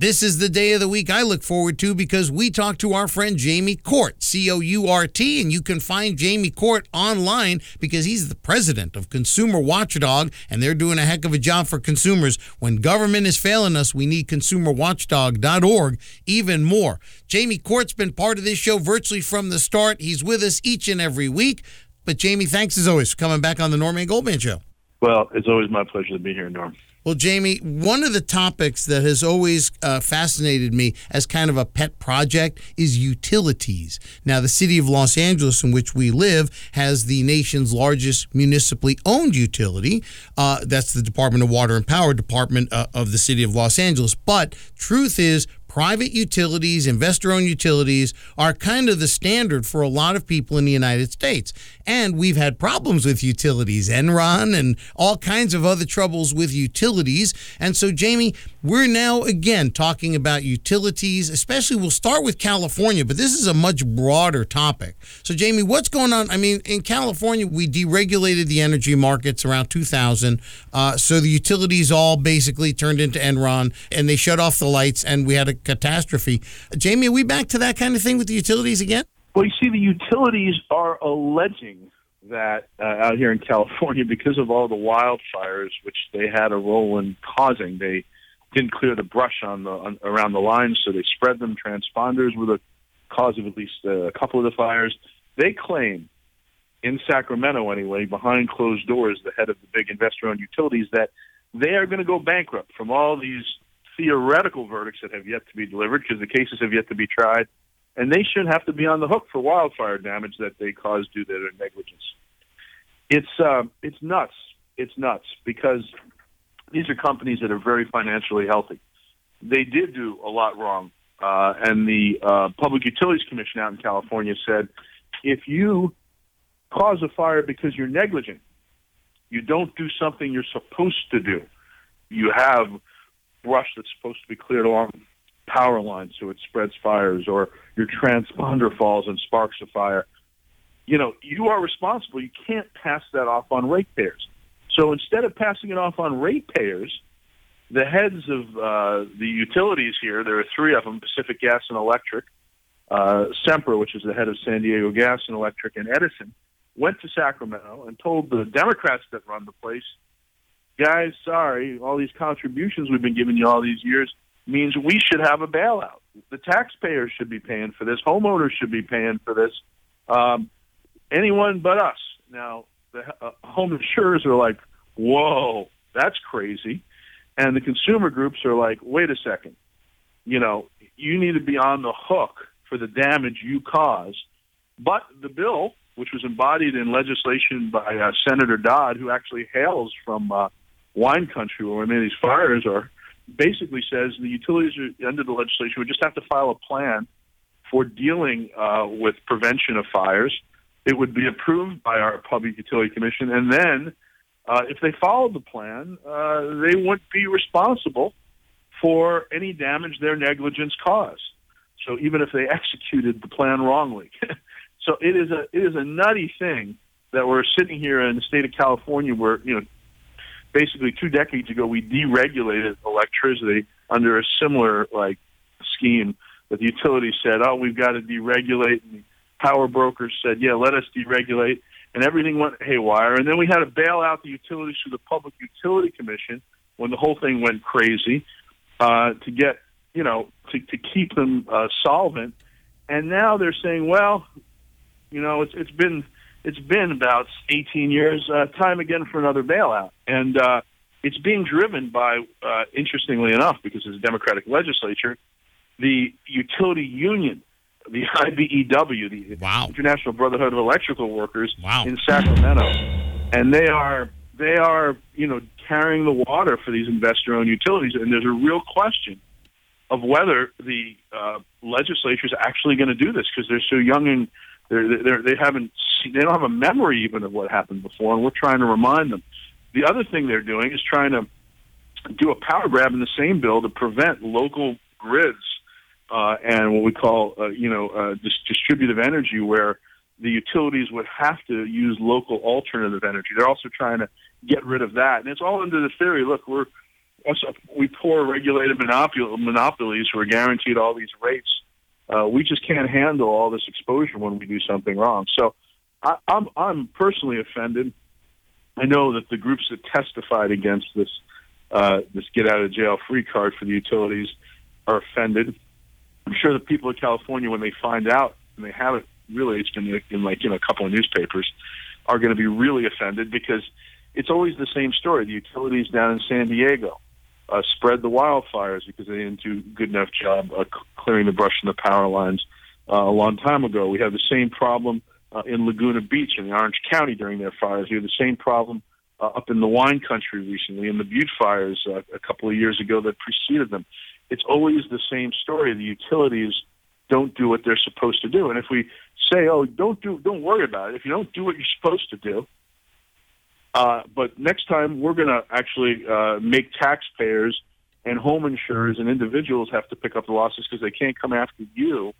This is the day of the week I look forward to because we talk to our friend Jamie Court, C O U R T, and you can find Jamie Court online because he's the president of Consumer Watchdog, and they're doing a heck of a job for consumers. When government is failing us, we need consumerwatchdog.org even more. Jamie Court's been part of this show virtually from the start. He's with us each and every week. But Jamie, thanks as always for coming back on the Norman Goldman Show. Well, it's always my pleasure to be here, Norm. Well, Jamie, one of the topics that has always uh, fascinated me as kind of a pet project is utilities. Now, the city of Los Angeles, in which we live, has the nation's largest municipally owned utility. Uh, that's the Department of Water and Power Department uh, of the city of Los Angeles. But truth is, private utilities, investor owned utilities are kind of the standard for a lot of people in the United States. And we've had problems with utilities, Enron, and all kinds of other troubles with utilities. And so, Jamie, we're now again talking about utilities, especially we'll start with California, but this is a much broader topic. So, Jamie, what's going on? I mean, in California, we deregulated the energy markets around 2000. Uh, so the utilities all basically turned into Enron and they shut off the lights and we had a catastrophe. Jamie, are we back to that kind of thing with the utilities again? Well, you see, the utilities are alleging that uh, out here in California, because of all the wildfires which they had a role in causing, they didn't clear the brush on the on, around the lines, so they spread them. Transponders were the cause of at least uh, a couple of the fires. They claim, in Sacramento anyway, behind closed doors, the head of the big investor-owned utilities, that they are going to go bankrupt from all these theoretical verdicts that have yet to be delivered because the cases have yet to be tried, and they shouldn't have to be on the hook for wildfire damage that they caused due to their negligence. It's uh, it's nuts. It's nuts because these are companies that are very financially healthy. They did do a lot wrong, uh, and the uh, Public Utilities Commission out in California said if you cause a fire because you're negligent, you don't do something you're supposed to do. You have brush that's supposed to be cleared along power lines so it spreads fires, or your transponder falls and sparks a fire. You know, you are responsible. You can't pass that off on ratepayers. So instead of passing it off on ratepayers, the heads of uh, the utilities here, there are three of them Pacific Gas and Electric, uh, Sempra, which is the head of San Diego Gas and Electric, and Edison, went to Sacramento and told the Democrats that run the place guys, sorry, all these contributions we've been giving you all these years means we should have a bailout. The taxpayers should be paying for this. Homeowners should be paying for this. Um, anyone but us. Now, the uh, home insurers are like, whoa, that's crazy. And the consumer groups are like, wait a second. You know, you need to be on the hook for the damage you cause. But the bill, which was embodied in legislation by uh, Senator Dodd, who actually hails from uh, wine country where many of these fires are, basically says the utilities are, under the legislation would just have to file a plan for dealing uh, with prevention of fires. It would be approved by our Public Utility Commission, and then uh, if they followed the plan, uh, they wouldn't be responsible for any damage their negligence caused. So even if they executed the plan wrongly, so it is a it is a nutty thing that we're sitting here in the state of California, where you know basically two decades ago we deregulated electricity under a similar like scheme that the utilities said, "Oh, we've got to deregulate," and the power brokers said, "Yeah, let us deregulate," and everything went haywire. And then we had to bail out the utilities through the Public Utility Commission when the whole thing went crazy uh, to get you know to, to keep them uh, solvent. And now they're saying, "Well, you know, it's it's been." It's been about 18 years, uh, time again for another bailout. And uh, it's being driven by, uh, interestingly enough, because it's a Democratic legislature, the utility union, the IBEW, the wow. International Brotherhood of Electrical Workers wow. in Sacramento. And they are, they are, you know, carrying the water for these investor-owned utilities. And there's a real question of whether the uh, legislature is actually going to do this because they're so young and they're, they're, they haven't they don't have a memory even of what happened before, and we're trying to remind them. The other thing they're doing is trying to do a power grab in the same bill to prevent local grids uh, and what we call, uh, you know, uh, dis- distributive energy, where the utilities would have to use local alternative energy. They're also trying to get rid of that, and it's all under the theory. Look, we're we poor regulated monopol- monopolies who are guaranteed all these rates. Uh, we just can't handle all this exposure when we do something wrong. So I, I'm I'm personally offended. I know that the groups that testified against this uh, this get out of jail free card for the utilities are offended. I'm sure the people of California, when they find out, and they haven't really, it's been in like know a couple of newspapers, are going to be really offended because it's always the same story. The utilities down in San Diego uh, spread the wildfires because they didn't do a good enough job uh, clearing the brush from the power lines uh, a long time ago. We have the same problem uh, in Laguna Beach in Orange County during their fires. We have the same problem uh, up in the wine country recently in the Butte fires uh, a couple of years ago that preceded them. It's always the same story. The utilities don't do what they're supposed to do. And if we say, "Oh, don't do, don't worry about it," if you don't do what you're supposed to do, uh, but next time we're going to actually uh, make taxpayers and home insurers and individuals have to pick up the losses because they can't come after you.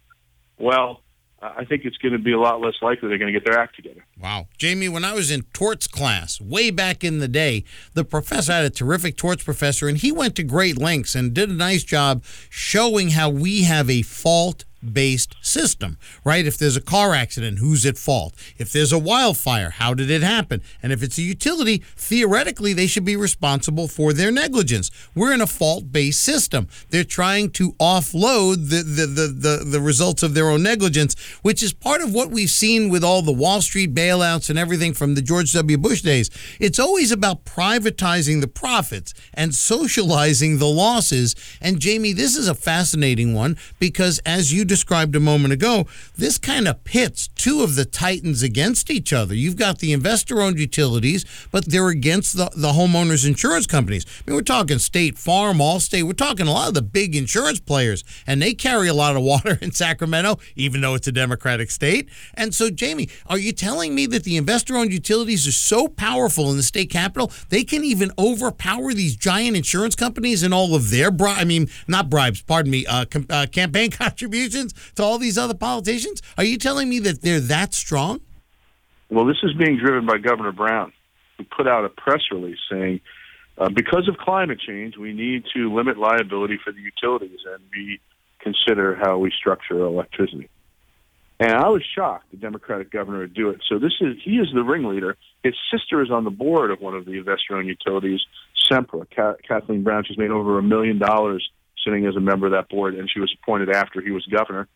Well, I think it's going to be a lot less likely they're going to get their act together. Wow. Jamie, when I was in torts class way back in the day, the professor had a terrific torts professor, and he went to great lengths and did a nice job showing how we have a fault based system, right? If there's a car accident, who's at fault? If there's a wildfire, how did it happen? And if it's a utility, theoretically, they should be responsible for their negligence. We're in a fault based system. They're trying to offload the, the, the, the, the results of their own negligence, which is part of what we've seen with all the Wall Street bailouts and everything from the George W. Bush days. It's always about privatizing the profits and socializing the losses. And Jamie, this is a fascinating one because as you described a moment ago, this kind of pits two of the titans against each other. You've got the investor owned utilities, but they're against the, the homeowners insurance companies. I mean, we're talking State Farm, Allstate, we're talking a lot of the big insurance players, and they carry a lot of water in Sacramento, even though it's a Democratic state. And so, Jamie, are you telling me that the investor owned utilities are so powerful in the state capital, they can even overpower these giant insurance companies and all of their, bri- I mean, not bribes, pardon me, uh, com- uh, campaign contributions? To all these other politicians? Are you telling me that they're that strong? Well, this is being driven by Governor Brown, who put out a press release saying, uh, because of climate change, we need to limit liability for the utilities and reconsider how we structure electricity. And I was shocked the Democratic governor would do it. So this is he is the ringleader. His sister is on the board of one of the investor-owned utilities, Sempra. Kathleen Brown. She's made over a million dollars sitting as a member of that board, and she was appointed after he was governor.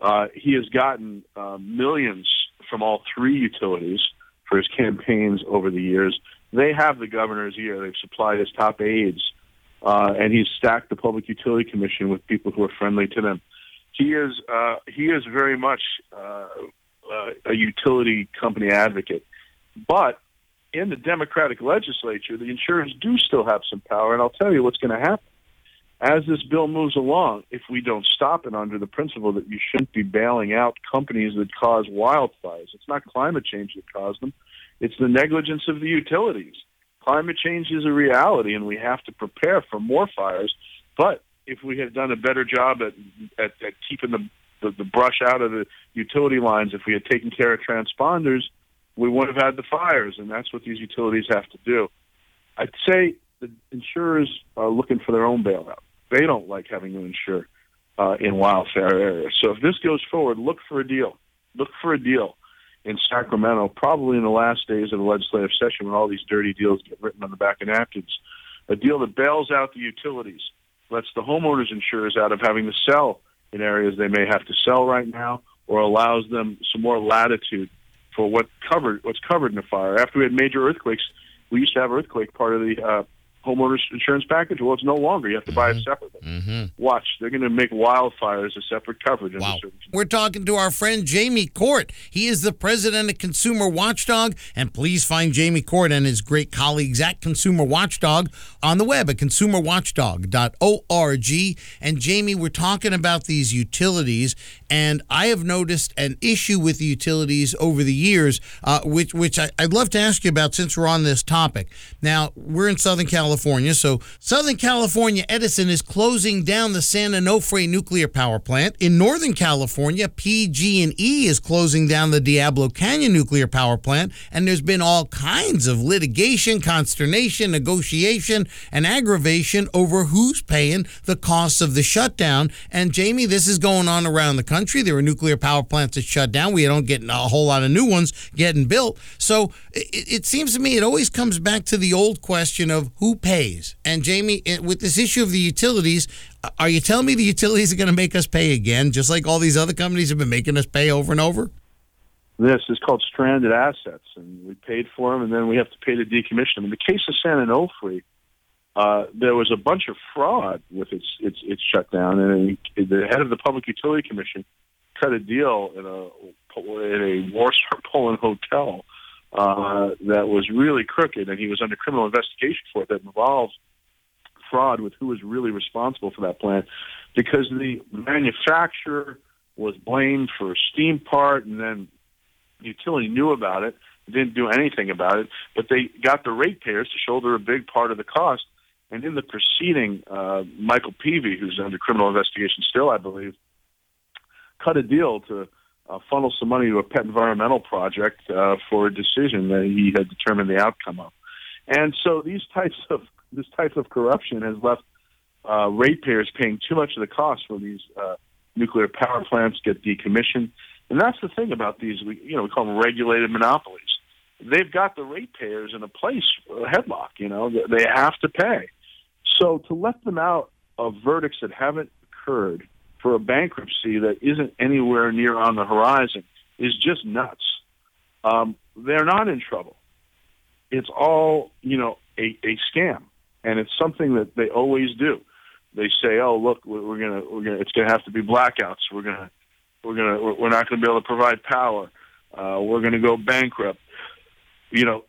Uh, he has gotten uh, millions from all three utilities for his campaigns over the years. They have the governor's ear. They've supplied his top aides, uh, and he's stacked the Public Utility Commission with people who are friendly to them. He is uh, he is very much uh, uh, a utility company advocate, but in the Democratic legislature, the insurers do still have some power, and I'll tell you what's going to happen as this bill moves along, if we don't stop it under the principle that you shouldn't be bailing out companies that cause wildfires, it's not climate change that caused them, it's the negligence of the utilities. Climate change is a reality, and we have to prepare for more fires. But if we had done a better job at, at, at keeping the, the, the brush out of the utility lines, if we had taken care of transponders, we wouldn't have had the fires, and that's what these utilities have to do. I'd say the insurers are looking for their own bailout. They don't like having to insure uh, in wildfire areas. So if this goes forward, look for a deal. Look for a deal in Sacramento, probably in the last days of the legislative session when all these dirty deals get written on the back of napkins. A deal that bails out the utilities, lets the homeowners insurers out of having to sell in areas they may have to sell right now, or allows them some more latitude for what covered what's covered in a fire. After we had major earthquakes, we used to have earthquake part of the uh, homeowners insurance package. Well, it's no longer. You have to buy mm-hmm. it separately. Mm-hmm. Watch, they're going to make wildfires a separate coverage. Wow. We're talking to our friend Jamie Court. He is the president of Consumer Watchdog, and please find Jamie Court and his great colleagues at Consumer Watchdog on the web at consumerwatchdog.org. And Jamie, we're talking about these utilities, and I have noticed an issue with the utilities over the years, uh, which which I, I'd love to ask you about since we're on this topic. Now, we're in Southern California. California. So, Southern California Edison is closing down the San Onofre nuclear power plant. In Northern California, PG&E is closing down the Diablo Canyon nuclear power plant, and there's been all kinds of litigation, consternation, negotiation, and aggravation over who's paying the costs of the shutdown. And Jamie, this is going on around the country. There are nuclear power plants that shut down. We don't get a whole lot of new ones getting built. So it, it seems to me it always comes back to the old question of who pays. And Jamie, with this issue of the utilities, are you telling me the utilities are going to make us pay again, just like all these other companies have been making us pay over and over? This is called stranded assets, and we paid for them, and then we have to pay to decommission them. In the case of San Onofre, uh, there was a bunch of fraud with its its, its shutdown, and the head of the Public Utility Commission cut a deal in a in a Warsaw Poland hotel uh, that was really crooked, and he was under criminal investigation for it that involved fraud with who was really responsible for that plant, because the manufacturer was blamed for a steam part, and then the utility knew about it, didn't do anything about it, but they got the ratepayers to shoulder a big part of the cost. And in the proceeding, uh, Michael Peevey, who's under criminal investigation still, I believe, cut a deal to uh, funnel some money to a pet environmental project uh, for a decision that he had determined the outcome of. And so these types of this type of corruption has left uh, ratepayers paying too much of the cost when these uh, nuclear power plants get decommissioned. And that's the thing about these, we, you know, we call them regulated monopolies. They've got the ratepayers in a place, a headlock. You know, they have to pay. So to let them out of verdicts that haven't occurred for a bankruptcy that isn't anywhere near on the horizon is just nuts. Um, they're not in trouble. It's all, you know, a, a scam, and it's something that they always do. They say, "Oh, look, we're gonna, we're gonna, it's gonna have to be blackouts. We're gonna, we're gonna, we're not gonna be able to provide power. Uh, we're gonna go bankrupt." You know,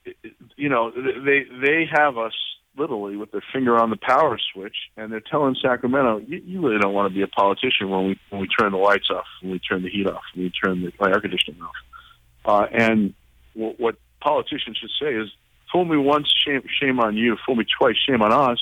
you know, they they have us literally with their finger on the power switch, and they're telling Sacramento, you, you really don't want to be a politician when we when we turn the lights off, when we turn the heat off, when we turn the air conditioning off. Uh, and w- what politicians should say is, "Fool me once, shame shame on you. Fool me twice, shame on us."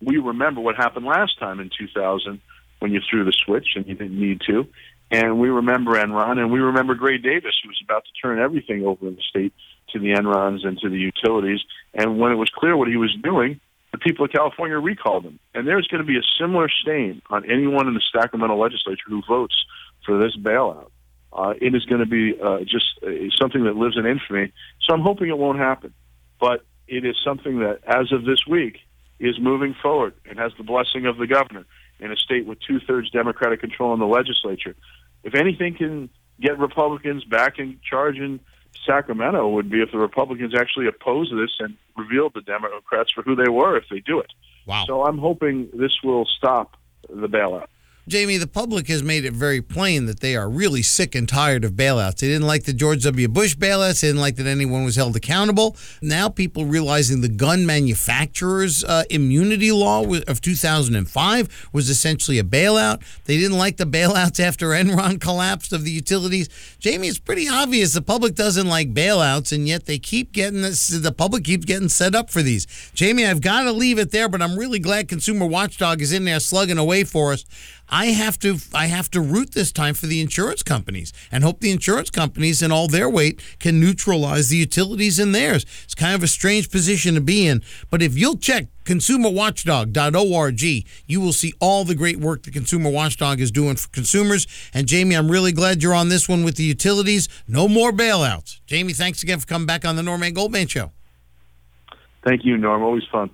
We remember what happened last time in 2000 when you threw the switch and you didn't need to. And we remember Enron, and we remember Gray Davis, who was about to turn everything over in the state to the Enrons and to the utilities. And when it was clear what he was doing, the people of California recalled him. And there's going to be a similar stain on anyone in the Sacramento legislature who votes for this bailout. Uh, it is going to be uh, just uh, something that lives in infamy. So I'm hoping it won't happen. But it is something that, as of this week, is moving forward and has the blessing of the governor in a state with two thirds Democratic control in the legislature. If anything can get Republicans back in charge in Sacramento would be if the Republicans actually opposed this and revealed the Democrats for who they were if they do it. Wow. So I'm hoping this will stop the bailout. Jamie, the public has made it very plain that they are really sick and tired of bailouts. They didn't like the George W. Bush bailouts. They didn't like that anyone was held accountable. Now, people realizing the gun manufacturers' uh, immunity law of 2005 was essentially a bailout. They didn't like the bailouts after Enron collapsed of the utilities. Jamie, it's pretty obvious the public doesn't like bailouts, and yet they keep getting this. The public keeps getting set up for these. Jamie, I've got to leave it there, but I'm really glad Consumer Watchdog is in there slugging away for us. I have to I have to root this time for the insurance companies and hope the insurance companies in all their weight can neutralize the utilities in theirs. It's kind of a strange position to be in, but if you'll check consumerwatchdog.org, you will see all the great work the Consumer Watchdog is doing for consumers. And Jamie, I'm really glad you're on this one with the utilities. No more bailouts. Jamie, thanks again for coming back on the Norman Goldman show. Thank you, Norm. Always fun.